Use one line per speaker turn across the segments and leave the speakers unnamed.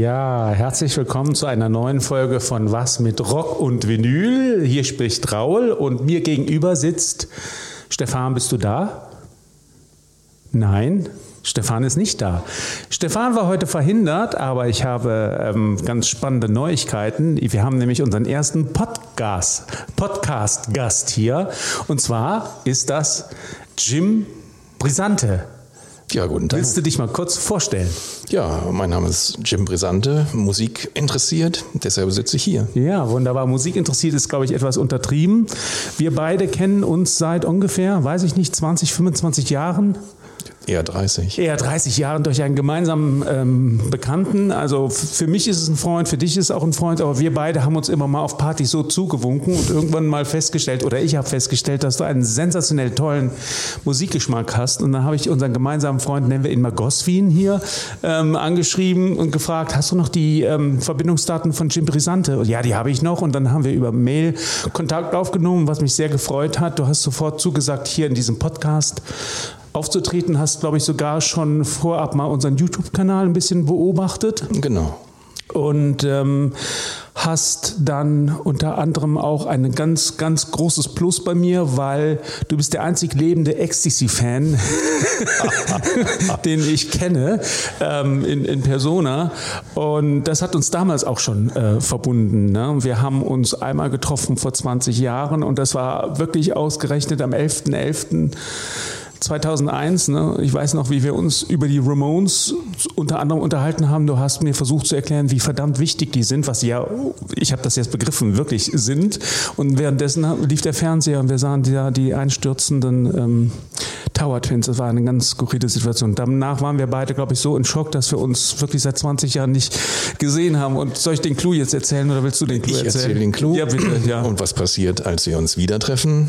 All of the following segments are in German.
Ja, herzlich willkommen zu einer neuen Folge von Was mit Rock und Vinyl. Hier spricht Raul und mir gegenüber sitzt Stefan. Bist du da? Nein, Stefan ist nicht da. Stefan war heute verhindert, aber ich habe ähm, ganz spannende Neuigkeiten. Wir haben nämlich unseren ersten Podcast, Podcast-Gast hier. Und zwar ist das Jim Brisante.
Ja, guten Tag.
Willst du dich mal kurz vorstellen?
Ja, mein Name ist Jim Brisante, Musik interessiert, deshalb sitze ich hier.
Ja, wunderbar. Musik interessiert ist, glaube ich, etwas untertrieben. Wir beide kennen uns seit ungefähr, weiß ich nicht, 20, 25 Jahren.
Eher 30.
Eher 30 Jahren durch einen gemeinsamen ähm, Bekannten. Also für mich ist es ein Freund, für dich ist es auch ein Freund, aber wir beide haben uns immer mal auf Partys so zugewunken und irgendwann mal festgestellt, oder ich habe festgestellt, dass du einen sensationell tollen Musikgeschmack hast. Und dann habe ich unseren gemeinsamen Freund, nennen wir ihn mal Goswin hier, ähm, angeschrieben und gefragt, hast du noch die ähm, Verbindungsdaten von Jim Brisante? Ja, die habe ich noch. Und dann haben wir über Mail Kontakt aufgenommen, was mich sehr gefreut hat. Du hast sofort zugesagt, hier in diesem Podcast aufzutreten, hast, glaube ich, sogar schon vorab mal unseren YouTube-Kanal ein bisschen beobachtet.
Genau.
Und ähm, hast dann unter anderem auch ein ganz, ganz großes Plus bei mir, weil du bist der einzig lebende Ecstasy-Fan, den ich kenne ähm, in, in Persona. Und das hat uns damals auch schon äh, verbunden. Ne? Wir haben uns einmal getroffen vor 20 Jahren und das war wirklich ausgerechnet am 11.11. .11. 2001, ne, ich weiß noch, wie wir uns über die Ramones unter anderem unterhalten haben. Du hast mir versucht zu erklären, wie verdammt wichtig die sind, was sie ja, ich habe das jetzt begriffen, wirklich sind. Und währenddessen lief der Fernseher und wir sahen ja die einstürzenden ähm, Tower Twins. Das war eine ganz skurrile Situation. Danach waren wir beide, glaube ich, so in Schock, dass wir uns wirklich seit 20 Jahren nicht gesehen haben. Und soll ich den Clou jetzt erzählen oder willst du den Clou
ich
erzählen? Ich
erzähle den Clou.
Ja, bitte. Ja.
Und was passiert, als wir uns wieder treffen?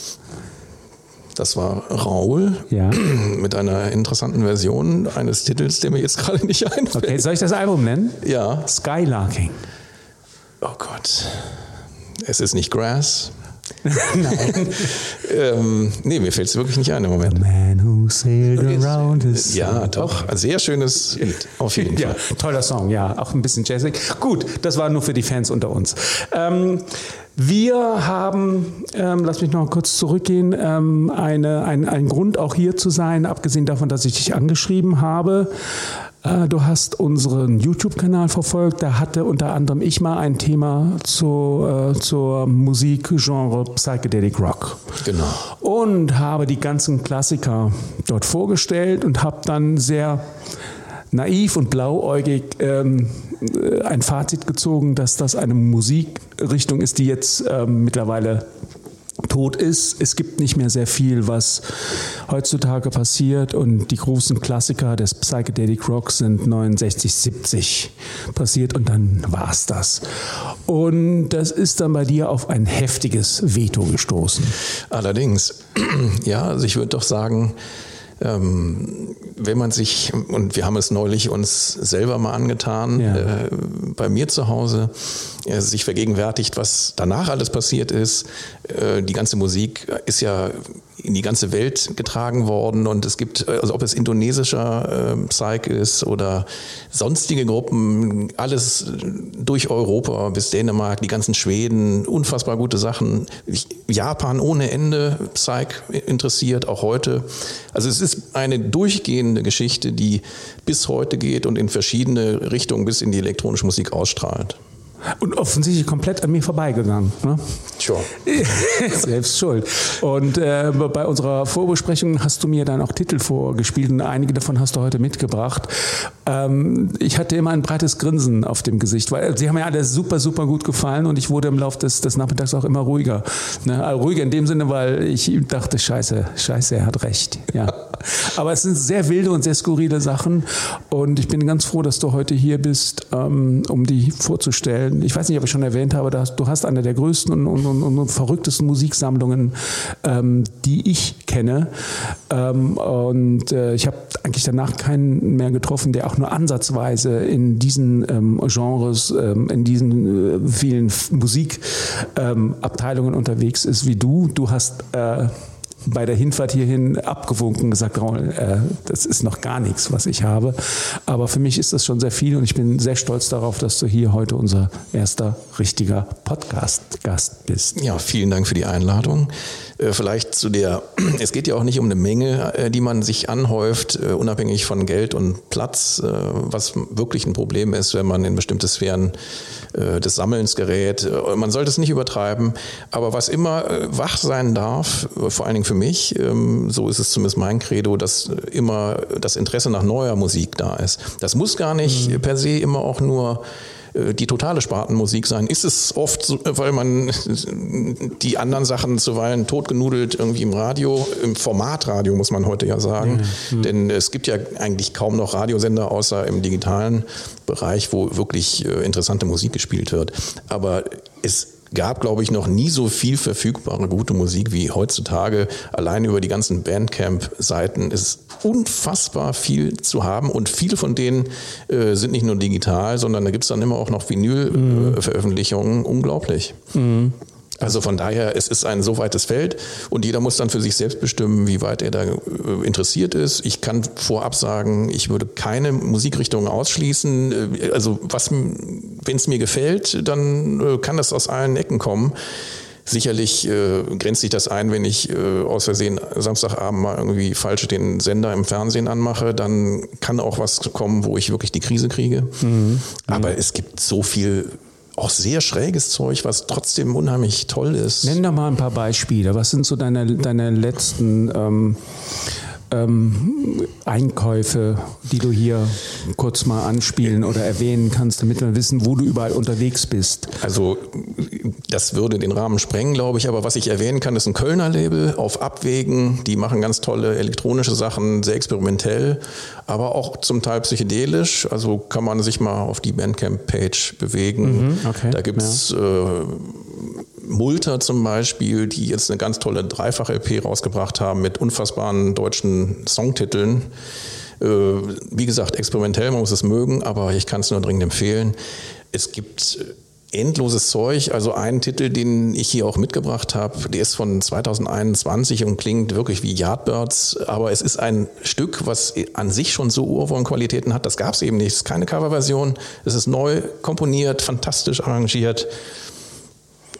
Das
war Raul
ja.
mit einer interessanten Version eines Titels, der mir jetzt gerade nicht einfällt.
Okay, soll ich das Album nennen?
Ja.
Skylarking.
Oh Gott. Es ist nicht Grass.
Nein.
ähm, nee, mir fällt es wirklich nicht ein im Moment.
The man who sailed around his
Ja, doch. Ein sehr schönes Lied. Auf jeden
ja,
Fall.
toller Song, ja. Auch ein bisschen jazzig. Gut, das war nur für die Fans unter uns. Ähm, wir haben, ähm, lass mich noch kurz zurückgehen, ähm, eine, ein, ein Grund auch hier zu sein, abgesehen davon, dass ich dich angeschrieben habe. Äh, du hast unseren YouTube-Kanal verfolgt. Da hatte unter anderem ich mal ein Thema zu, äh, zur Musikgenre Psychedelic Rock.
Genau.
Und habe die ganzen Klassiker dort vorgestellt und habe dann sehr naiv und blauäugig ähm, ein Fazit gezogen, dass das eine Musikrichtung ist, die jetzt ähm, mittlerweile tot ist. Es gibt nicht mehr sehr viel, was heutzutage passiert und die großen Klassiker des Psychedelic Rock sind 69, 70 passiert und dann war es das. Und das ist dann bei dir auf ein heftiges Veto gestoßen.
Allerdings, ja, also ich würde doch sagen, ähm, wenn man sich, und wir haben es neulich uns selber mal angetan,
Ja.
äh, bei mir zu Hause, äh, sich vergegenwärtigt, was danach alles passiert ist. Äh, die ganze Musik ist ja in die ganze Welt getragen worden und es gibt, äh, also ob es indonesischer äh, Psych ist oder sonstige Gruppen, alles durch Europa bis Dänemark, die ganzen Schweden, unfassbar gute Sachen. Japan ohne Ende Psych interessiert, auch heute. Also es ist eine durchgehende Geschichte, die bis heute geht und in verschiedene Richtungen bis in die elektronische Musik ausstrahlt.
Und offensichtlich komplett an mir vorbeigegangen. Ne?
Sure.
Selbst schuld. Und äh, bei unserer Vorbesprechung hast du mir dann auch Titel vorgespielt und einige davon hast du heute mitgebracht. Ähm, ich hatte immer ein breites Grinsen auf dem Gesicht, weil sie haben mir alle super, super gut gefallen und ich wurde im Laufe des, des Nachmittags auch immer ruhiger. Ne? Also ruhiger in dem Sinne, weil ich dachte, scheiße, scheiße, er hat recht. Ja. Aber es sind sehr wilde und sehr skurrile Sachen. Und ich bin ganz froh, dass du heute hier bist, ähm, um die vorzustellen. Ich weiß nicht, ob ich schon erwähnt habe, dass du hast eine der größten und, und, und, und verrücktesten Musiksammlungen, ähm, die ich kenne. Ähm, und äh, ich habe eigentlich danach keinen mehr getroffen, der auch nur ansatzweise in diesen ähm, Genres, ähm, in diesen äh, vielen Musikabteilungen unterwegs ist wie du. Du hast äh, bei der Hinfahrt hierhin abgewunken gesagt, äh, das ist noch gar nichts, was ich habe. Aber für mich ist das schon sehr viel und ich bin sehr stolz darauf, dass du hier heute unser erster richtiger Podcast-Gast bist.
Ja, vielen Dank für die Einladung. Äh, vielleicht zu der, es geht ja auch nicht um eine Menge, äh, die man sich anhäuft, äh, unabhängig von Geld und Platz, was wirklich ein Problem ist, wenn man in bestimmte Sphären des Sammelns gerät. Man sollte es nicht übertreiben, aber was immer wach sein darf, vor allen Dingen für mich, ähm, so ist es zumindest mein Credo, dass immer das Interesse nach neuer Musik da ist. Das muss gar nicht mhm. per se immer auch nur die totale Spartenmusik sein. Ist es oft, so, weil man die anderen Sachen zuweilen totgenudelt irgendwie im Radio, im Formatradio muss man heute ja sagen. Mhm. Denn es gibt ja eigentlich kaum noch Radiosender außer im digitalen Bereich, wo wirklich äh, interessante Musik gespielt wird. Aber es gab, glaube ich, noch nie so viel verfügbare gute Musik wie heutzutage. Allein über die ganzen Bandcamp-Seiten ist unfassbar viel zu haben und viele von denen äh, sind nicht nur digital, sondern da gibt es dann immer auch noch Vinyl-Veröffentlichungen. Mhm. Unglaublich. Mhm. Also von daher, es ist ein so weites Feld und jeder muss dann für sich selbst bestimmen, wie weit er da äh, interessiert ist. Ich kann vorab sagen, ich würde keine Musikrichtung ausschließen. Äh, also was, wenn es mir gefällt, dann äh, kann das aus allen Ecken kommen. Sicherlich äh, grenzt sich das ein, wenn ich äh, aus Versehen Samstagabend mal irgendwie falsch den Sender im Fernsehen anmache, dann kann auch was kommen, wo ich wirklich die Krise kriege. Mhm. Aber es gibt so viel auch sehr schräges Zeug, was trotzdem unheimlich toll ist.
Nenn doch mal ein paar Beispiele. Was sind so deine, deine letzten ähm, ähm, Einkäufe, die du hier kurz mal anspielen oder erwähnen kannst, damit wir wissen, wo du überall unterwegs bist?
Also das würde den Rahmen sprengen, glaube ich. Aber was ich erwähnen kann, ist ein Kölner Label auf Abwägen. Die machen ganz tolle elektronische Sachen, sehr experimentell, aber auch zum Teil psychedelisch. Also kann man sich mal auf die Bandcamp-Page bewegen. Mhm, okay, da gibt es ja. äh, Multer zum Beispiel, die jetzt eine ganz tolle Dreifach-LP rausgebracht haben mit unfassbaren deutschen Songtiteln. Äh, wie gesagt, experimentell, man muss es mögen, aber ich kann es nur dringend empfehlen. Es gibt endloses Zeug. Also ein Titel, den ich hier auch mitgebracht habe, der ist von 2021 und klingt wirklich wie Yardbirds, aber es ist ein Stück, was an sich schon so Urwurmqualitäten hat. Das gab es eben nicht. Es ist keine Coverversion. Es ist neu komponiert, fantastisch arrangiert.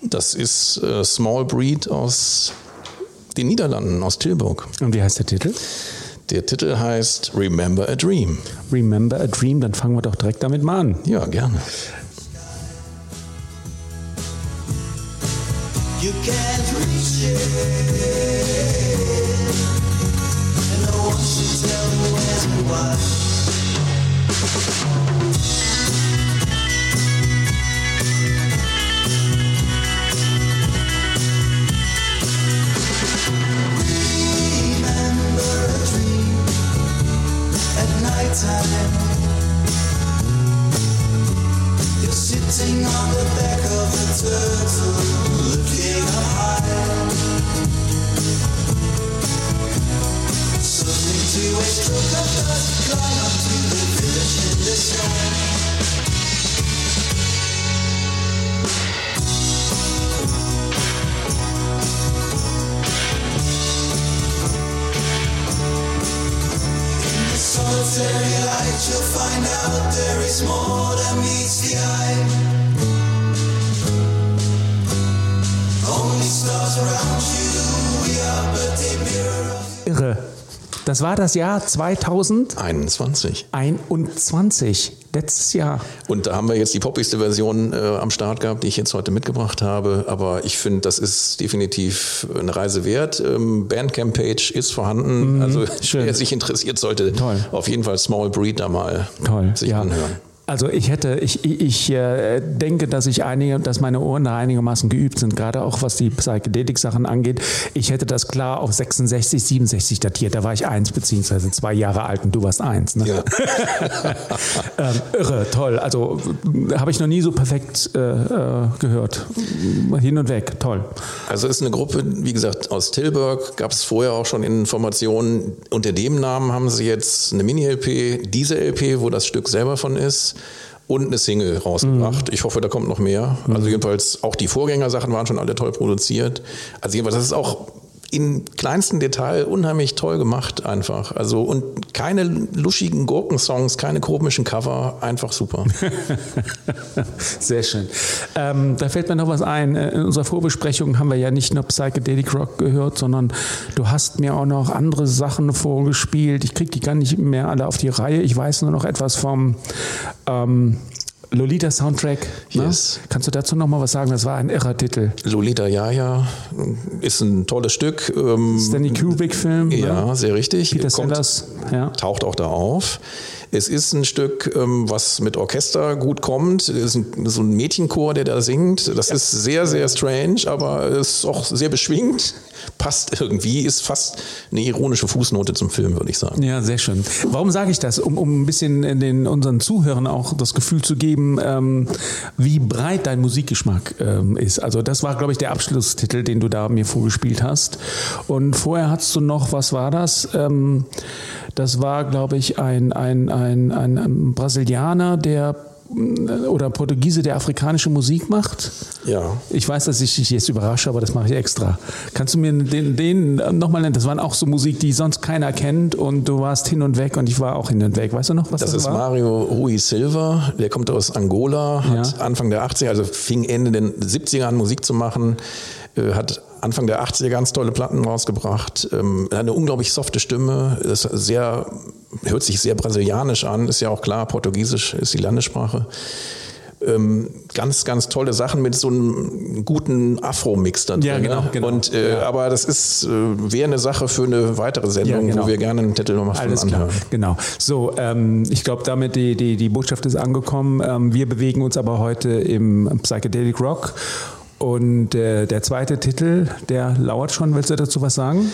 Das ist äh, Small Breed aus den Niederlanden, aus Tilburg.
Und wie heißt der Titel?
Der Titel heißt Remember a Dream.
Remember a Dream, dann fangen wir doch direkt damit mal an.
Ja, gerne. You can't reach it, and no one should tell you when and why. Time. You're sitting on the back of a turtle, looking high. Something to a stroke of dust, climb up to the village in the sky. Find out there is more than meets the eye. Only stars around you, we are but a mirror.
Irre. Das war das Jahr
2021.
21 letztes Jahr.
Und da haben wir jetzt die poppigste Version äh, am Start gehabt, die ich jetzt heute mitgebracht habe. Aber ich finde, das ist definitiv eine Reise wert. Ähm, Bandcamp-Page ist vorhanden. Mhm, also schön. wer sich interessiert, sollte Toll. auf jeden Fall Small Breed da mal
Toll.
sich
ja.
anhören.
Also ich hätte, ich, ich äh, denke, dass ich einige, dass meine Ohren da einigermaßen geübt sind, gerade auch was die Psychedelik-Sachen angeht. Ich hätte das klar auf 66, 67 datiert. Da war ich eins beziehungsweise zwei Jahre alt und du warst eins. Ne? Ja. ähm, irre, toll. Also habe ich noch nie so perfekt äh, äh, gehört. Hin und weg, toll.
Also ist eine Gruppe, wie gesagt, aus Tilburg. Gab es vorher auch schon Informationen. Unter dem Namen haben sie jetzt eine Mini-LP, diese LP, wo das Stück selber von ist und eine Single rausgebracht. Mhm. Ich hoffe, da kommt noch mehr. Also jedenfalls auch die Vorgängersachen waren schon alle toll produziert. Also jedenfalls das ist auch im kleinsten Detail unheimlich toll gemacht einfach. Also und keine luschigen Gurkensongs, keine komischen Cover, einfach super.
Sehr schön. Ähm, da fällt mir noch was ein. Äh, in unserer Vorbesprechung haben wir ja nicht nur Psychedelic Rock gehört, sondern du hast mir auch noch andere Sachen vorgespielt. Ich kriege die gar nicht mehr alle auf die Reihe. Ich weiß nur noch etwas vom ähm, Lolita Soundtrack. Ne? Yes. Ne? Kannst du dazu noch mal was sagen? Das war ein irrer Titel.
Lolita ja, ja, ist ein tolles Stück.
Ähm, Stanley Kubrick Film.
Ja, ne? sehr richtig.
Peter Kommt, Sellers. Ja.
Taucht auch da auf. Es ist ein Stück, ähm, was mit Orchester gut kommt. Es ist ein, so ein Mädchenchor, der da singt. Das ja. ist sehr, sehr strange, aber ist auch sehr beschwingt. Passt irgendwie, ist fast eine ironische Fußnote zum Film, würde ich sagen.
Ja, sehr schön. Warum sage ich das? Um, um ein bisschen den, unseren Zuhörern auch das Gefühl zu geben, ähm, wie breit dein Musikgeschmack ähm, ist. Also das war, glaube ich, der Abschlusstitel, den du da mir vorgespielt hast. Und vorher hattest du noch, was war das? Ähm, das war, glaube ich, ein, ein, ein, ein, Brasilianer, der äh, oder Portugiese, der afrikanische Musik macht.
Ja.
Ich weiß, dass ich dich jetzt überrasche, aber das mache ich extra. Kannst du mir den, den nochmal nennen? Das waren auch so Musik, die sonst keiner kennt und du warst hin und weg und ich war auch hin und weg. Weißt du noch, was das,
das ist? Das ist Mario Rui Silva, der kommt aus Angola, hat ja. Anfang der 80er, also fing Ende der 70er an Musik zu machen, äh, hat Anfang der 80er ganz tolle Platten rausgebracht. Ähm, eine unglaublich softe Stimme, ist sehr, hört sich sehr brasilianisch an, ist ja auch klar, Portugiesisch ist die Landessprache. Ähm, ganz, ganz tolle Sachen mit so einem guten Afro-Mix da drin.
Ja, genau, genau.
Und, äh, ja. Aber das ist, äh, wäre eine Sache für eine weitere Sendung, ja, genau. wo wir gerne einen Titel nochmal
von anhören. Klar. Genau. So, ähm, ich glaube, damit die, die, die Botschaft ist angekommen. Ähm, wir bewegen uns aber heute im Psychedelic Rock und äh, der zweite Titel, der lauert schon. Willst du dazu was sagen?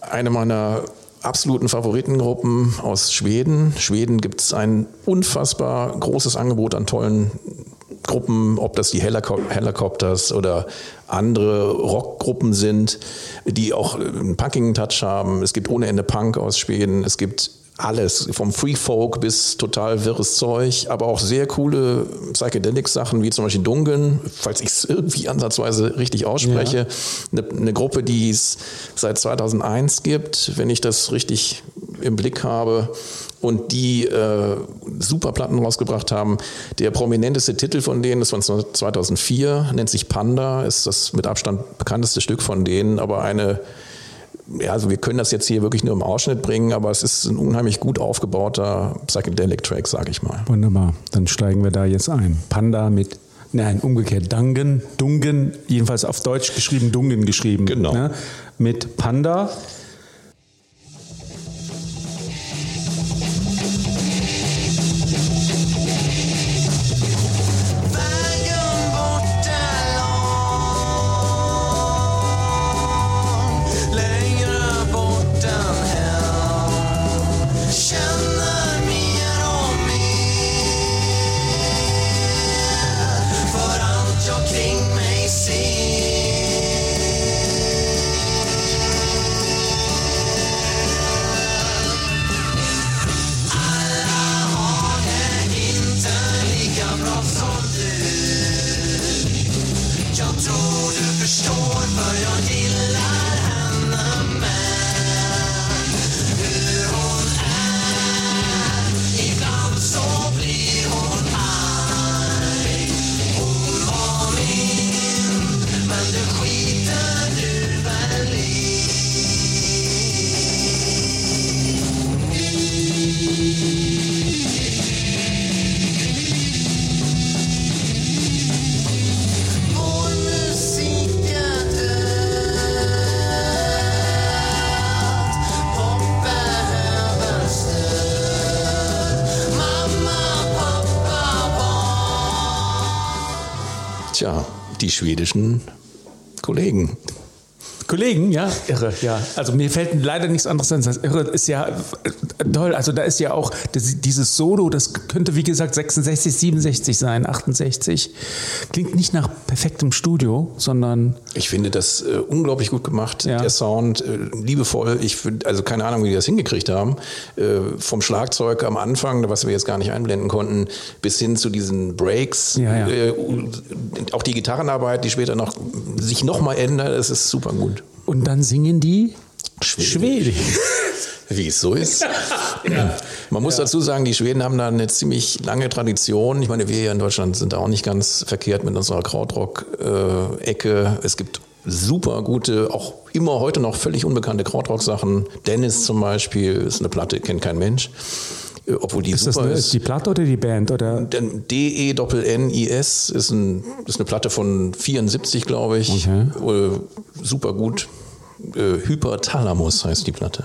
Eine meiner absoluten Favoritengruppen aus Schweden. Schweden gibt es ein unfassbar großes Angebot an tollen Gruppen, ob das die Helicopters oder andere Rockgruppen sind, die auch einen punkigen Touch haben. Es gibt ohne Ende Punk aus Schweden. Es gibt alles, vom Free Folk bis total wirres Zeug, aber auch sehr coole Psychedelic-Sachen, wie zum Beispiel Dungeln, falls ich es irgendwie ansatzweise richtig ausspreche. Ja. Eine, eine, Gruppe, die es seit 2001 gibt, wenn ich das richtig im Blick habe. Und die äh, super Platten rausgebracht haben. Der prominenteste Titel von denen ist von 2004, nennt sich Panda, ist das mit Abstand bekannteste Stück von denen, aber eine ja, also wir können das jetzt hier wirklich nur im Ausschnitt bringen, aber es ist ein unheimlich gut aufgebauter Psychedelic Track, sage ich mal.
Wunderbar, dann steigen wir da jetzt ein. Panda mit Nein, umgekehrt. Dungen, Dungen, jedenfalls auf Deutsch geschrieben, Dungen geschrieben.
Genau. Ne?
Mit Panda.
Tja, die schwedischen Kollegen.
Kollegen, ja, irre, ja. Also mir fällt leider nichts anderes an. Das irre ist ja äh, toll. Also da ist ja auch das, dieses Solo, das könnte wie gesagt 66, 67 sein, 68. Klingt nicht nach perfektem Studio, sondern.
Ich finde das äh, unglaublich gut gemacht. Ja. Der Sound, äh, liebevoll. Ich find, also keine Ahnung, wie die das hingekriegt haben. Äh, vom Schlagzeug am Anfang, was wir jetzt gar nicht einblenden konnten, bis hin zu diesen Breaks. Ja, ja. Äh, auch die Gitarrenarbeit, die später noch sich nochmal ändert, es ist super gut.
Und dann singen die
Schwedisch. Schwedisch. Wie es so ist. ja. Man muss ja. dazu sagen, die Schweden haben da eine ziemlich lange Tradition. Ich meine, wir hier in Deutschland sind da auch nicht ganz verkehrt mit unserer Krautrock-Ecke. es gibt super gute, auch immer heute noch völlig unbekannte Krautrock-Sachen. Dennis zum Beispiel ist eine Platte, kennt kein Mensch. Äh, obwohl die
ist super das eine, ist. Die Platte oder die Band? Oder?
D-E-N-N-I-S ist, ein, ist eine Platte von 74, glaube ich. Okay. Äh, super gut. Äh, Hyperthalamus heißt die Platte.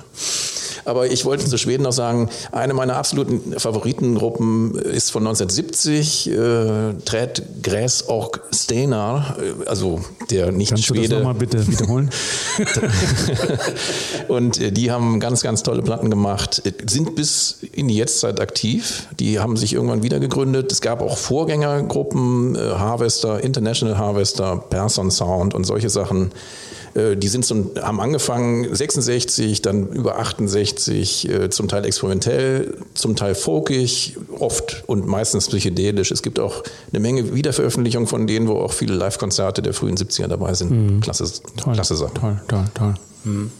Aber ich wollte zu Schweden noch sagen, eine meiner absoluten Favoritengruppen ist von 1970, äh, Träd Gräs auch Steinar, äh, also der nicht
Kannst
Schwede. Kannst
du das nochmal bitte wiederholen?
und äh, die haben ganz, ganz tolle Platten gemacht, sind bis in die Jetztzeit aktiv. Die haben sich irgendwann wieder gegründet. Es gab auch Vorgängergruppen, äh, Harvester, International Harvester, Person Sound und solche Sachen. Äh, die sind zum, haben angefangen 66, dann über 68, äh, zum Teil experimentell, zum Teil folkig, oft und meistens psychedelisch. Es gibt auch eine Menge Wiederveröffentlichungen von denen, wo auch viele Live-Konzerte der frühen 70er dabei sind. Mhm. Klasse, toll, klasse Sache.
Toll, toll, toll. Mhm.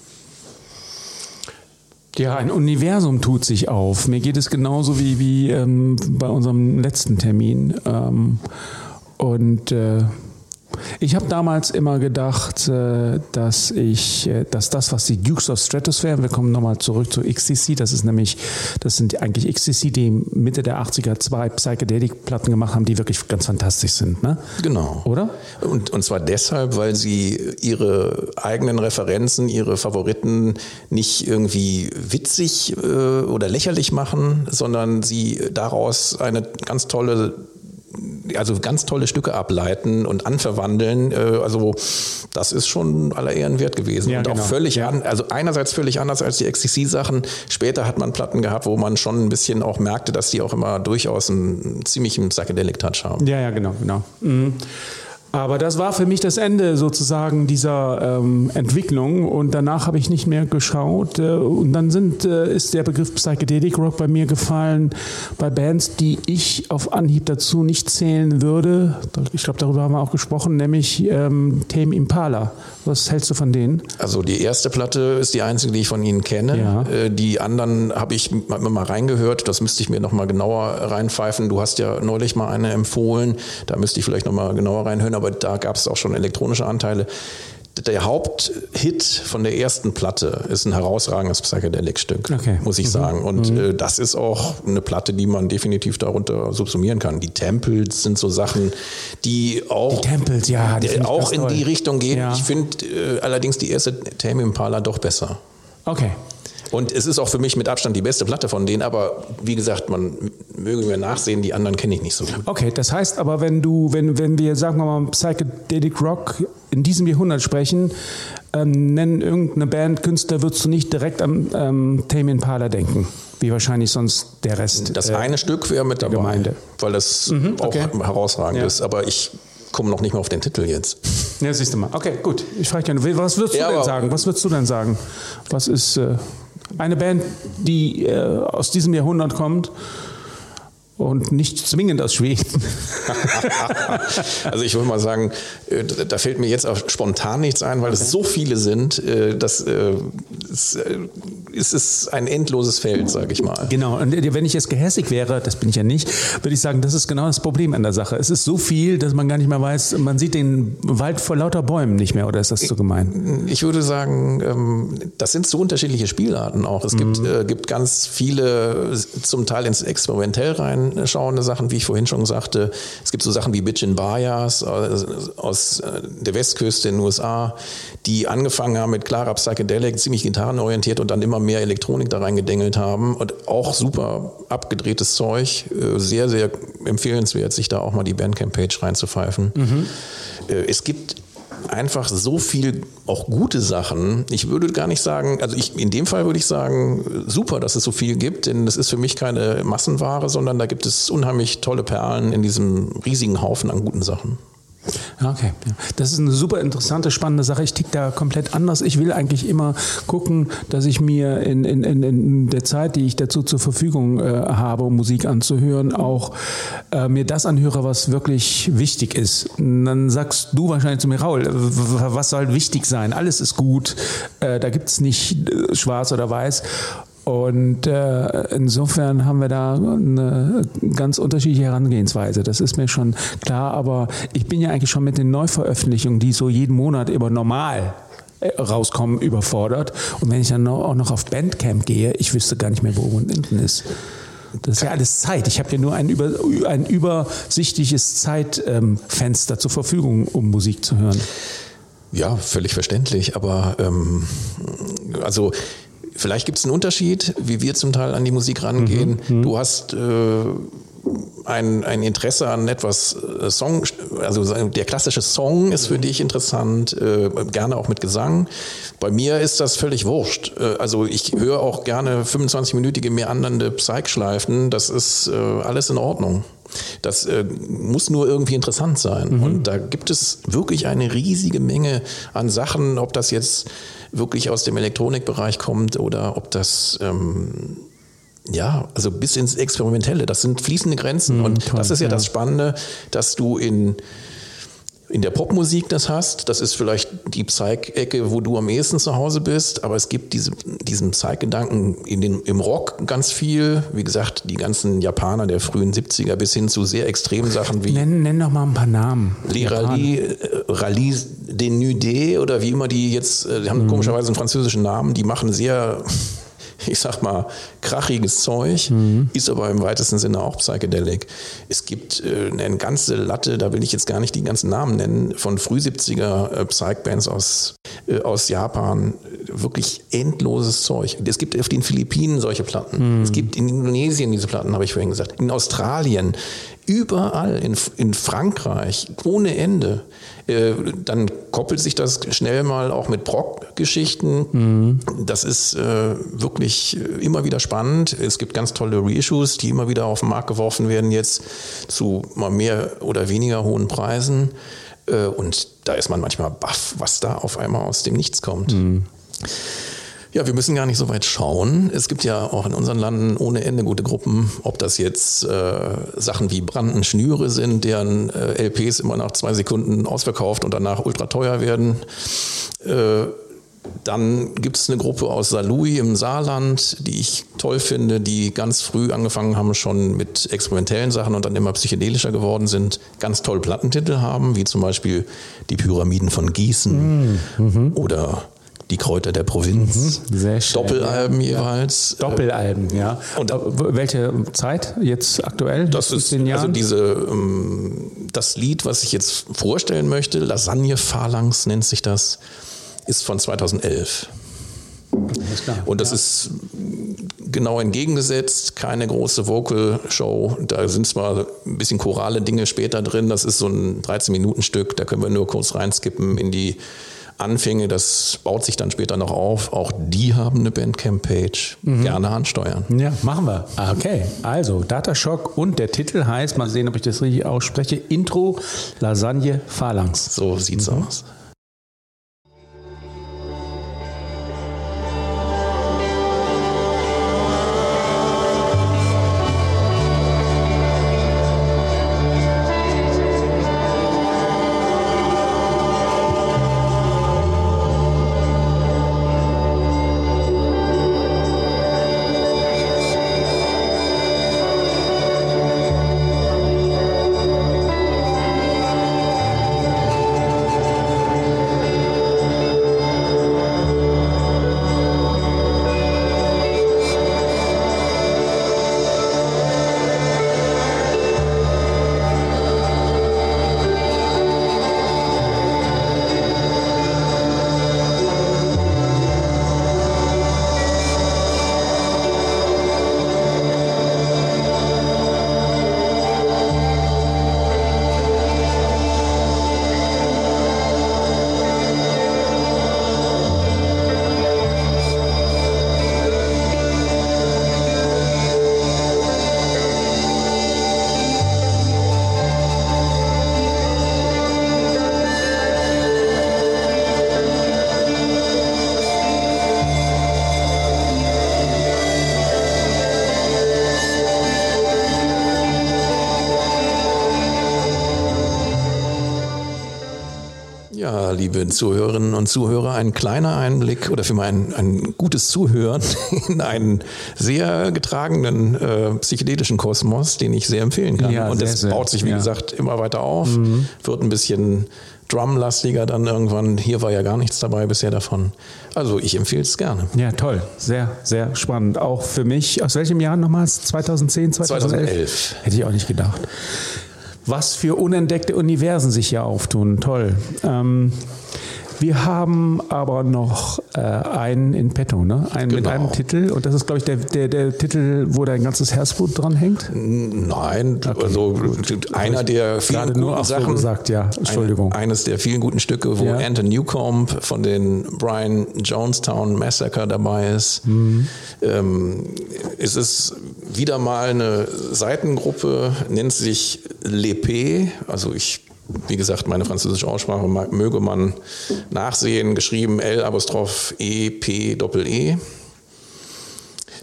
Ja, ein Universum tut sich auf. Mir geht es genauso wie, wie ähm, bei unserem letzten Termin. Ähm, und äh, ich habe damals immer gedacht, äh, dass ich, äh, dass das, was die Dukes of Stratosphere, wir kommen nochmal zurück zu XTC, das ist nämlich, das sind eigentlich XTC, die Mitte der 80er zwei Psychedelic-Platten gemacht haben, die wirklich ganz fantastisch sind, ne?
Genau.
Oder?
Und, und zwar deshalb, weil sie ihre eigenen Referenzen, ihre Favoriten nicht irgendwie witzig äh, oder lächerlich machen, sondern sie daraus eine ganz tolle also ganz tolle Stücke ableiten und anverwandeln. Äh, also das ist schon aller Ehren wert gewesen. Ja, und genau. auch völlig ja. an, also einerseits völlig anders als die XTC-Sachen. Später hat man Platten gehabt, wo man schon ein bisschen auch merkte, dass die auch immer durchaus einen ziemlichen Psychedelic-Touch haben.
Ja, ja, genau, genau. Mhm. Aber das war für mich das Ende sozusagen dieser ähm, Entwicklung und danach habe ich nicht mehr geschaut. Äh, und dann sind, äh, ist der Begriff Psychedelic Rock bei mir gefallen, bei Bands, die ich auf Anhieb dazu nicht zählen würde. Ich glaube, darüber haben wir auch gesprochen, nämlich ähm, Tame Impala. Was hältst du von denen?
Also die erste Platte ist die einzige, die ich von ihnen kenne. Ja. Äh, die anderen habe ich mal reingehört, das müsste ich mir nochmal genauer reinpfeifen. Du hast ja neulich mal eine empfohlen, da müsste ich vielleicht nochmal genauer reinhören. Aber aber da gab es auch schon elektronische Anteile. Der Haupthit von der ersten Platte ist ein herausragendes Psychedelic-Stück, okay. muss ich mhm. sagen. Und mhm. äh, das ist auch eine Platte, die man definitiv darunter subsumieren kann. Die Tempels sind so Sachen, die auch,
die Tempels, ja,
die auch in toll. die Richtung gehen. Ja. Ich finde äh, allerdings die erste Tame Impala doch besser.
Okay.
Und es ist auch für mich mit Abstand die beste Platte von denen, aber wie gesagt, man möge mir nachsehen, die anderen kenne ich nicht so gut.
Okay, das heißt aber, wenn du, wenn, wenn wir, sagen wir mal, Psychedelic Rock in diesem Jahrhundert sprechen, ähm, nennen irgendeine Band, Künstler, würdest du nicht direkt an ähm, Tame Impala denken, wie wahrscheinlich sonst der Rest.
Das äh, eine Stück wäre mit dabei,
Gemeinde.
weil das mhm, okay. auch herausragend ja. ist, aber ich komme noch nicht mal auf den Titel jetzt.
Ja, siehst du mal. Okay, gut. Ich frage dich, was würdest du ja, denn sagen? Was würdest du denn sagen? Was ist... Äh eine Band, die äh, aus diesem Jahrhundert kommt und nicht zwingend aus Schweden.
also ich würde mal sagen, äh, da fällt mir jetzt auch spontan nichts ein, weil okay. es so viele sind, äh, dass äh, es ist ein endloses Feld, sage ich mal.
Genau, und wenn ich jetzt gehässig wäre, das bin ich ja nicht, würde ich sagen, das ist genau das Problem an der Sache. Es ist so viel, dass man gar nicht mehr weiß, man sieht den Wald vor lauter Bäumen nicht mehr, oder ist das zu gemein?
Ich würde sagen, ähm, das sind so unterschiedliche Spielarten auch. Es mhm. gibt, gibt ganz viele, zum Teil ins Experimentell rein anschauende Sachen, wie ich vorhin schon sagte. Es gibt so Sachen wie Bitch in Bayas aus äh, der Westküste in den USA, die angefangen haben mit klarer Psychedelic, ziemlich gitarrenorientiert und dann immer mehr Elektronik da reingedengelt haben und auch super abgedrehtes Zeug. Äh, sehr, sehr empfehlenswert, sich da auch mal die Bandcamp-Page reinzupfeifen. Mhm. Es gibt einfach so viel auch gute Sachen. Ich würde gar nicht sagen, also ich, in dem Fall würde ich sagen, super, dass es so viel gibt, denn das ist für mich keine Massenware, sondern da gibt es unheimlich tolle Perlen in diesem riesigen Haufen an guten Sachen.
Okay, das ist eine super interessante, spannende Sache. Ich tick da komplett anders. Ich will eigentlich immer gucken, dass ich mir in, in, in der Zeit, die ich dazu zur Verfügung äh, habe, Musik anzuhören, auch äh, mir das anhöre, was wirklich wichtig ist. Und dann sagst du wahrscheinlich zu mir, Raul, was soll wichtig sein? Alles ist gut. Äh, da gibt es nicht äh, schwarz oder weiß. Und äh, insofern haben wir da eine ganz unterschiedliche Herangehensweise. Das ist mir schon klar. Aber ich bin ja eigentlich schon mit den Neuveröffentlichungen, die so jeden Monat über normal äh, rauskommen, überfordert. Und wenn ich dann auch noch auf Bandcamp gehe, ich wüsste gar nicht mehr, wo unten ist. Das ist ja alles Zeit. Ich habe ja nur ein, über, ein übersichtliches Zeitfenster ähm, zur Verfügung, um Musik zu hören.
Ja, völlig verständlich. Aber ähm, also Vielleicht gibt es einen Unterschied, wie wir zum Teil an die Musik rangehen. Mhm, mhm. du hast äh, ein, ein Interesse an etwas äh, Song, also der klassische Song ist für dich interessant, äh, gerne auch mit Gesang. Bei mir ist das völlig wurscht. Äh, also ich höre auch gerne 25-minütige meandernde Psych-Schleifen. Das ist äh, alles in Ordnung. Das äh, muss nur irgendwie interessant sein. Mhm. Und da gibt es wirklich eine riesige Menge an Sachen, ob das jetzt wirklich aus dem Elektronikbereich kommt oder ob das ähm, ja, also bis ins Experimentelle, das sind fließende Grenzen. Mhm, und toll, das ist ja, ja das Spannende, dass du in in der Popmusik das hast. Das ist vielleicht die Psych-Ecke, wo du am ehesten zu Hause bist, aber es gibt diese, diesen Psych-Gedanken im Rock ganz viel. Wie gesagt, die ganzen Japaner der frühen 70er bis hin zu sehr extremen Sachen wie.
Nenn, nenn doch mal ein paar Namen.
Les Rallye, äh, Rallye Denudé oder wie immer die jetzt, äh, die haben mhm. komischerweise einen französischen Namen, die machen sehr ich sag mal, krachiges Zeug, mhm. ist aber im weitesten Sinne auch Psychedelic. Es gibt äh, eine ganze Latte, da will ich jetzt gar nicht die ganzen Namen nennen, von früh 70er äh, Psych-Bands aus, äh, aus Japan. Wirklich endloses Zeug. Es gibt auf den Philippinen solche Platten. Mhm. Es gibt in Indonesien diese Platten, habe ich vorhin gesagt. In Australien, überall, in, in Frankreich, ohne Ende. Äh, dann koppelt sich das schnell mal auch mit Brock-Geschichten. Mhm. Das ist äh, wirklich immer wieder spannend. Es gibt ganz tolle Reissues, die immer wieder auf den Markt geworfen werden, jetzt zu mal mehr oder weniger hohen Preisen. Äh, und da ist man manchmal baff, was da auf einmal aus dem Nichts kommt. Mhm. Ja, wir müssen gar nicht so weit schauen. Es gibt ja auch in unseren Landen ohne Ende gute Gruppen, ob das jetzt äh, Sachen wie Branden Schnüre sind, deren äh, LPs immer nach zwei Sekunden ausverkauft und danach ultra teuer werden. Äh, dann gibt es eine Gruppe aus Salui im Saarland, die ich toll finde, die ganz früh angefangen haben schon mit experimentellen Sachen und dann immer psychedelischer geworden sind, ganz toll Plattentitel haben, wie zum Beispiel die Pyramiden von Gießen mhm. oder die Kräuter der Provinz.
Mhm, sehr schön.
Doppelalben ja. jeweils.
Doppelalben, ja. Und welche Zeit jetzt aktuell?
Das ist also diese ähm, das Lied, was ich jetzt vorstellen möchte, Lasagne Phalanx nennt sich das, ist von 2011. Und das ja. ist genau entgegengesetzt, keine große Vocal-Show. Da sind zwar ein bisschen chorale Dinge später drin, das ist so ein 13-Minuten-Stück, da können wir nur kurz reinskippen in die Anfänge, das baut sich dann später noch auf. Auch die haben eine Bandcamp-Page. Mhm. Gerne ansteuern.
Ja, machen wir. Okay, also Datashock und der Titel heißt, mal sehen, ob ich das richtig ausspreche, Intro Lasagne Phalanx.
So sieht's mhm. aus. Liebe Zuhörerinnen und Zuhörer, ein kleiner Einblick oder für mein ein gutes Zuhören in einen sehr getragenen äh, psychedelischen Kosmos, den ich sehr empfehlen kann.
Ja,
und
sehr,
das
sehr.
baut sich, wie
Ja.
gesagt, immer weiter auf, wird ein bisschen drumlastiger dann irgendwann. Hier war ja gar nichts dabei bisher davon. Also ich empfehle es gerne.
Ja, toll. Sehr, sehr spannend. Auch für mich. Aus welchem Jahr nochmals? 2010, 2011?
2011.
Hätte ich auch nicht gedacht. Was für unentdeckte Universen sich hier auftun. Toll. Ähm, wir haben aber noch äh, einen in petto, ne? Einen mit
Genau.
einem Titel. Und das ist, glaube ich, der, der, der Titel, wo dein ganzes Herzblut dran hängt.
Nein, also einer der vielen
Gerade
guten
nur auch so
Sachen.
gesagt, ja. Entschuldigung.
Ein, eines der vielen guten Stücke, wo
Ja.
Anton Newcomb von den Brian Jonestown Massacre dabei ist.
Mhm.
Ähm, es ist wieder mal eine Seitengruppe, nennt sich L'Epée. Also ich, wie gesagt, meine französische Aussprache möge man nachsehen. Geschrieben L apostroph E P Doppel E.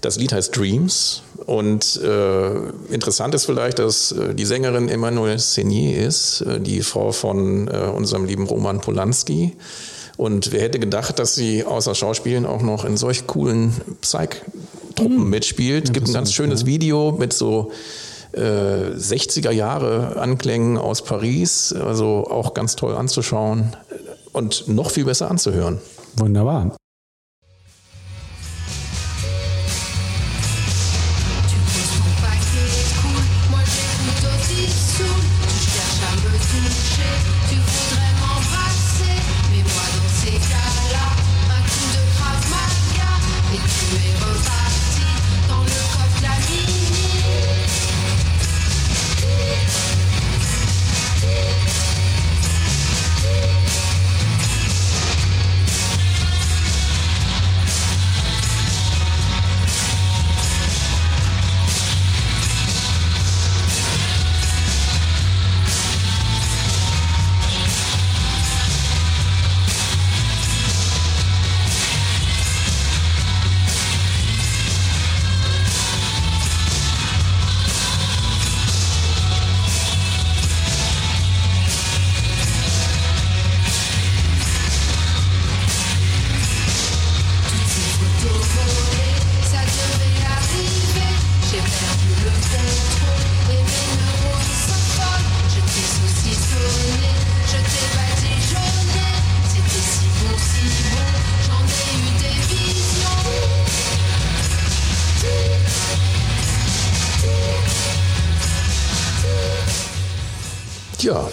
Das Lied heißt Dreams und äh, interessant ist vielleicht, dass äh, die Sängerin Emmanuelle Seigné ist, äh, die Frau von äh, unserem lieben Roman Polanski. Und wer hätte gedacht, dass sie außer Schauspielen auch noch in solch coolen Psych-Truppen mitspielt. Gibt ein ganz schönes Video mit so äh, 60er Jahre Anklängen aus Paris, also auch ganz toll anzuschauen und noch viel besser anzuhören.
Wunderbar.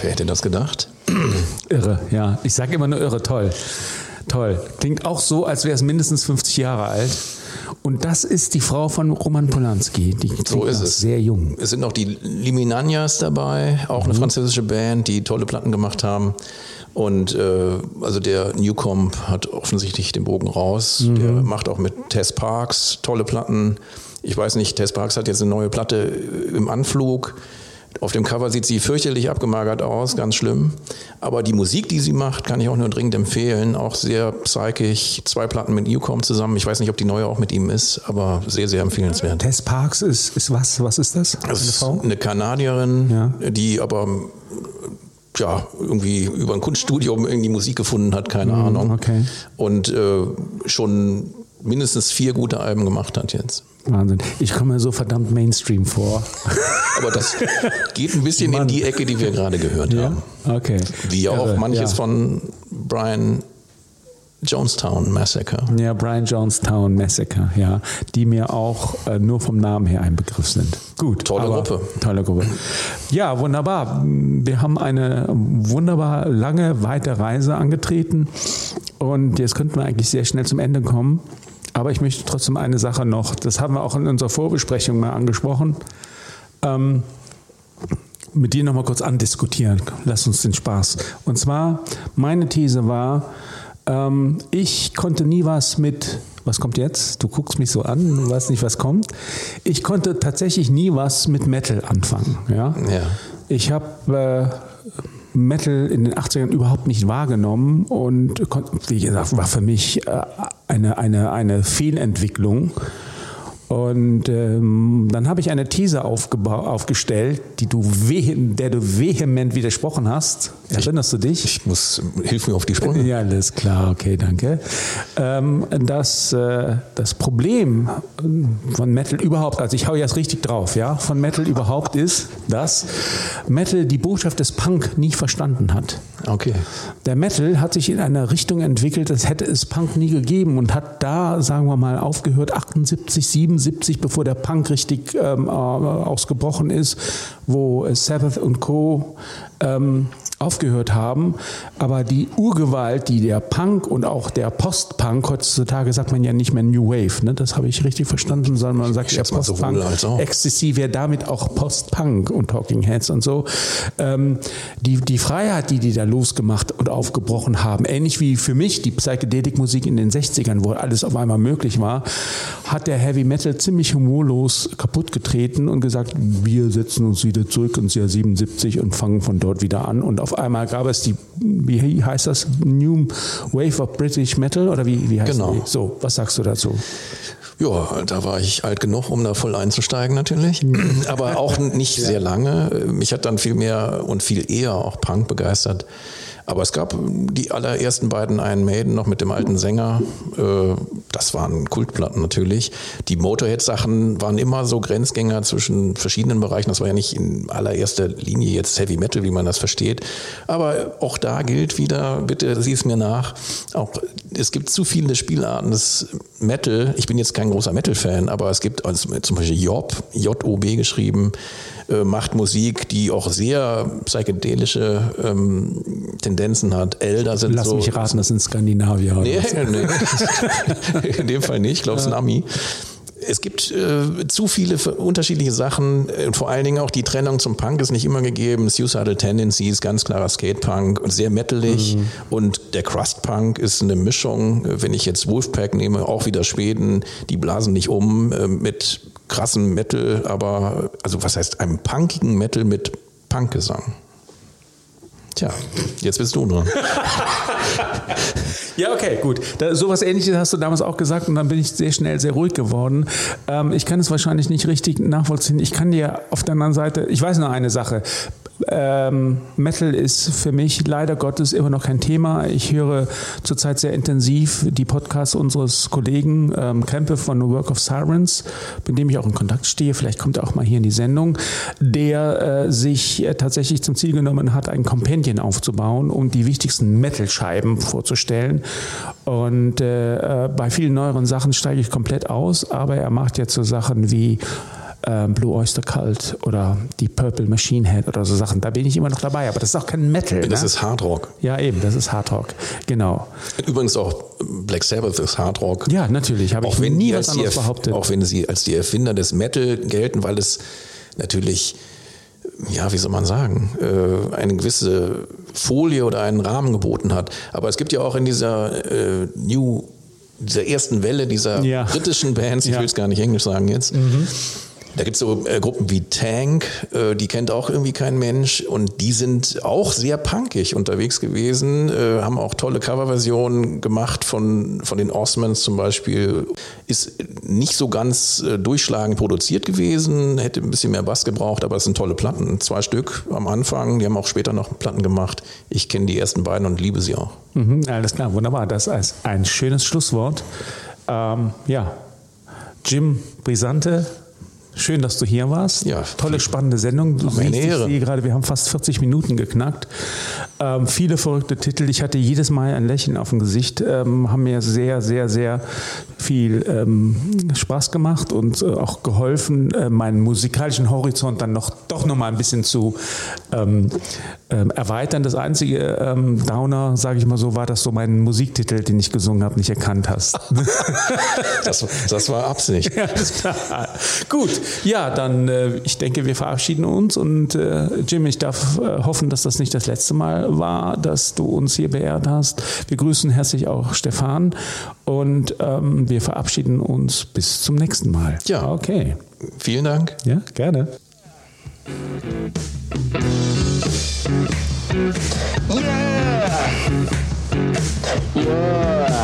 Wer hätte das gedacht?
Irre, ja. Ich sage immer nur irre, toll. Toll. Klingt auch so, als wäre es mindestens 50 Jahre alt. Und das ist die Frau von Roman Polanski. Die
So ist es.
sehr jung.
Es sind noch die Liminanias dabei, auch
Mhm.
eine französische Band, die tolle Platten gemacht haben. Und äh, also der Newcomb hat offensichtlich den Bogen raus.
Mhm.
Der macht auch mit Tess Parks tolle Platten. Ich weiß nicht, Tess Parks hat jetzt eine neue Platte im Anflug. Auf dem Cover sieht sie fürchterlich abgemagert aus, ganz schlimm. Aber die Musik, die sie macht, kann ich auch nur dringend empfehlen. Auch sehr psychisch. Zwei Platten mit Newcomb zusammen. Ich weiß nicht, ob die neue auch mit ihm ist, aber sehr, sehr empfehlenswert.
Tess Parks ist, ist was? Was ist das?
Das ist eine Kanadierin,
Ja.
die aber ja, irgendwie über ein Kunststudium irgendwie Musik gefunden hat, keine Ahnung.
Mhm, okay.
Und äh, schon mindestens vier gute Alben gemacht hat jetzt.
Wahnsinn. Ich komme mir so verdammt Mainstream vor.
Aber das geht ein bisschen in die Ecke, die wir gerade gehört haben.
Okay.
Wie auch manches
ja.
von Brian Jonestown Massacre.
Ja, Brian Jonestown Massacre, ja, die mir auch äh, nur vom Namen her ein Begriff sind. Gut.
Tolle Gruppe.
Tolle Gruppe. Ja, wunderbar. Wir haben eine wunderbar lange, weite Reise angetreten und jetzt könnten wir eigentlich sehr schnell zum Ende kommen. Aber ich möchte trotzdem eine Sache noch, das haben wir auch in unserer Vorbesprechung mal angesprochen, ähm, mit dir nochmal kurz andiskutieren. Lass uns den Spaß. Und zwar, meine These war, ähm, ich konnte nie was mit, was kommt jetzt? Du guckst mich so an, du weißt nicht, was kommt. Ich konnte tatsächlich nie was mit Metal anfangen. Ja?
Ja.
Ich habe äh, Metal in den 80ern überhaupt nicht wahrgenommen und wie gesagt, war für mich äh, eine, eine, eine Fehlentwicklung. Und ähm, dann habe ich eine These aufgestellt, die du der du vehement widersprochen hast. Erinnerst du dich?
Ich muss, hilf mir auf die Sprünge.
Ja, alles klar, okay, danke. Ähm, das, äh, das Problem von Metal überhaupt, also ich hau jetzt richtig drauf, ja, von Metal überhaupt ist, dass Metal die Botschaft des Punk nie verstanden hat.
Okay.
Der Metal hat sich in einer Richtung entwickelt, als hätte es Punk nie gegeben und hat da, sagen wir mal, aufgehört, 78, 77, bevor der Punk richtig ähm, äh, ausgebrochen ist, wo Sabbath und Co. Ähm, aufgehört haben. Aber die Urgewalt, die der Punk und auch der Post-Punk, heutzutage sagt man ja nicht mehr New Wave, ne? das habe ich richtig verstanden, sondern man sagt ja Post-Punk.
auch.
Ecstasy wäre damit auch Post-Punk und Talking Heads und so. Ähm, die, die Freiheit, die die da losgemacht und aufgebrochen haben, ähnlich wie für mich die Psychedelik-Musik in den 60ern, wo alles auf einmal möglich war, hat der Heavy Metal ziemlich humorlos kaputt getreten und gesagt, wir setzen uns wieder zurück ins Jahr 77 und fangen von dort wieder an. Und auf einmal gab es die, wie heißt das, New Wave of British Metal oder wie, wie heißt
Genau.
die? So, was sagst du dazu?
Ja, da war ich alt genug, um da voll einzusteigen natürlich. Aber auch nicht sehr lange. Mich hat dann viel mehr und viel eher auch Punk begeistert. Aber es gab die allerersten beiden Iron Maiden noch mit dem alten Sänger. Äh, Das waren Kultplatten natürlich. Die Motorhead-Sachen waren immer so Grenzgänger zwischen verschiedenen Bereichen. Das war ja nicht in allererster Linie jetzt Heavy Metal, wie man das versteht. Aber auch da gilt wieder, bitte sieh es mir nach, auch es gibt zu viele Spielarten des Metal. Ich bin jetzt kein großer Metal-Fan, aber es gibt zum Beispiel Job, J-O-B geschrieben, äh, macht Musik, die auch sehr psychedelische ähm, Tendenzen hat. Elder sind
Lass
so.
mich raten, das sind Skandinavier. oder
Nee, nee. In dem Fall nicht. Ich glaube, es ist ein Ami. Es gibt äh, zu viele unterschiedliche Sachen äh, und vor allen Dingen auch die Trennung zum Punk ist nicht immer gegeben. Suicidal Tendencies, ganz klarer Skatepunk und sehr metalig. Und der Crust-Punk ist eine Mischung, äh, wenn ich jetzt Wolfpack nehme, auch wieder Schweden, die blasen nicht um äh, mit krassem Metal, aber, also was heißt, einem punkigen Metal mit Punkgesang. Tja, jetzt bist du dran.
Ja, okay, gut. Da, sowas ähnliches hast du damals auch gesagt und dann bin ich sehr schnell sehr ruhig geworden. Ähm, ich kann es wahrscheinlich nicht richtig nachvollziehen. Ich kann dir auf der anderen Seite, ich weiß nur eine Sache. Ähm, Metal ist für mich leider Gottes immer noch kein Thema. Ich höre zurzeit sehr intensiv die Podcasts unseres Kollegen ähm, Krempe von Work of Sirens, mit dem ich auch in Kontakt stehe. Vielleicht kommt er auch mal hier in die Sendung, der äh, sich äh, tatsächlich zum Ziel genommen hat, ein Companion aufzubauen, um die wichtigsten Metal-Scheiben vorzustellen. Und äh, äh, bei vielen neueren Sachen steige ich komplett aus, aber er macht jetzt so Sachen wie ähm, Blue Oyster Cult oder die Purple Machine Head oder so Sachen. Da bin ich immer noch dabei, aber das ist auch kein Metal.
Das
ne?
ist Hardrock.
ja, eben, das ist Hard Rock. Genau.
Übrigens auch Black Sabbath ist Hardrock.
Ja, natürlich, habe ich
auch wenn
nie was anderes behauptet.
Auch wenn sie als die Erfinder des Metal gelten, weil es natürlich, ja, wie soll man sagen, äh, eine gewisse Folie oder einen Rahmen geboten hat. Aber es gibt ja auch in dieser äh, New, dieser ersten Welle dieser
Ja.
britischen Bands, ich
Ja. Mhm.
will es gar nicht Englisch sagen jetzt, da gibt es so äh, Gruppen wie Tank, äh, die kennt auch irgendwie kein Mensch und die sind auch sehr punkig unterwegs gewesen, äh, haben auch tolle Coverversionen gemacht von, von den Osmonds zum Beispiel. Ist nicht so ganz äh, durchschlagend produziert gewesen, hätte ein bisschen mehr Bass gebraucht, aber es sind tolle Platten. Zwei Stück am Anfang, die haben auch später noch Platten gemacht. Ich kenne die ersten beiden und liebe sie auch.
Mhm, alles klar, wunderbar. Das ist ein schönes Schlusswort. Ähm, ja, Jim Brisante, schön, dass du hier warst.
Ja,
Tolle, spannende Sendung. Du siehst, ich sehe gerade, wir haben fast 40 Minuten geknackt. Ähm, viele verrückte Titel. Ich hatte jedes Mal ein Lächeln auf dem Gesicht. Ähm, haben mir sehr, sehr, sehr viel ähm, Spaß gemacht und äh, auch geholfen, äh, meinen musikalischen Horizont dann noch doch noch mal ein bisschen zu ähm, ähm, erweitern. Das einzige ähm, Downer, sage ich mal so, war, dass du meinen Musiktitel, den ich gesungen habe, nicht erkannt hast.
Das, das war Absicht.
Ja. Gut, ja, dann äh, ich denke, wir verabschieden uns und äh, Jim, ich darf äh, hoffen, dass das nicht das letzte Mal war, dass du uns hier beehrt hast. Wir grüßen herzlich auch Stefan und ähm, wir verabschieden uns bis zum nächsten Mal.
Ja.
Okay.
Vielen Dank.
Ja, gerne.
Yeah! Yeah!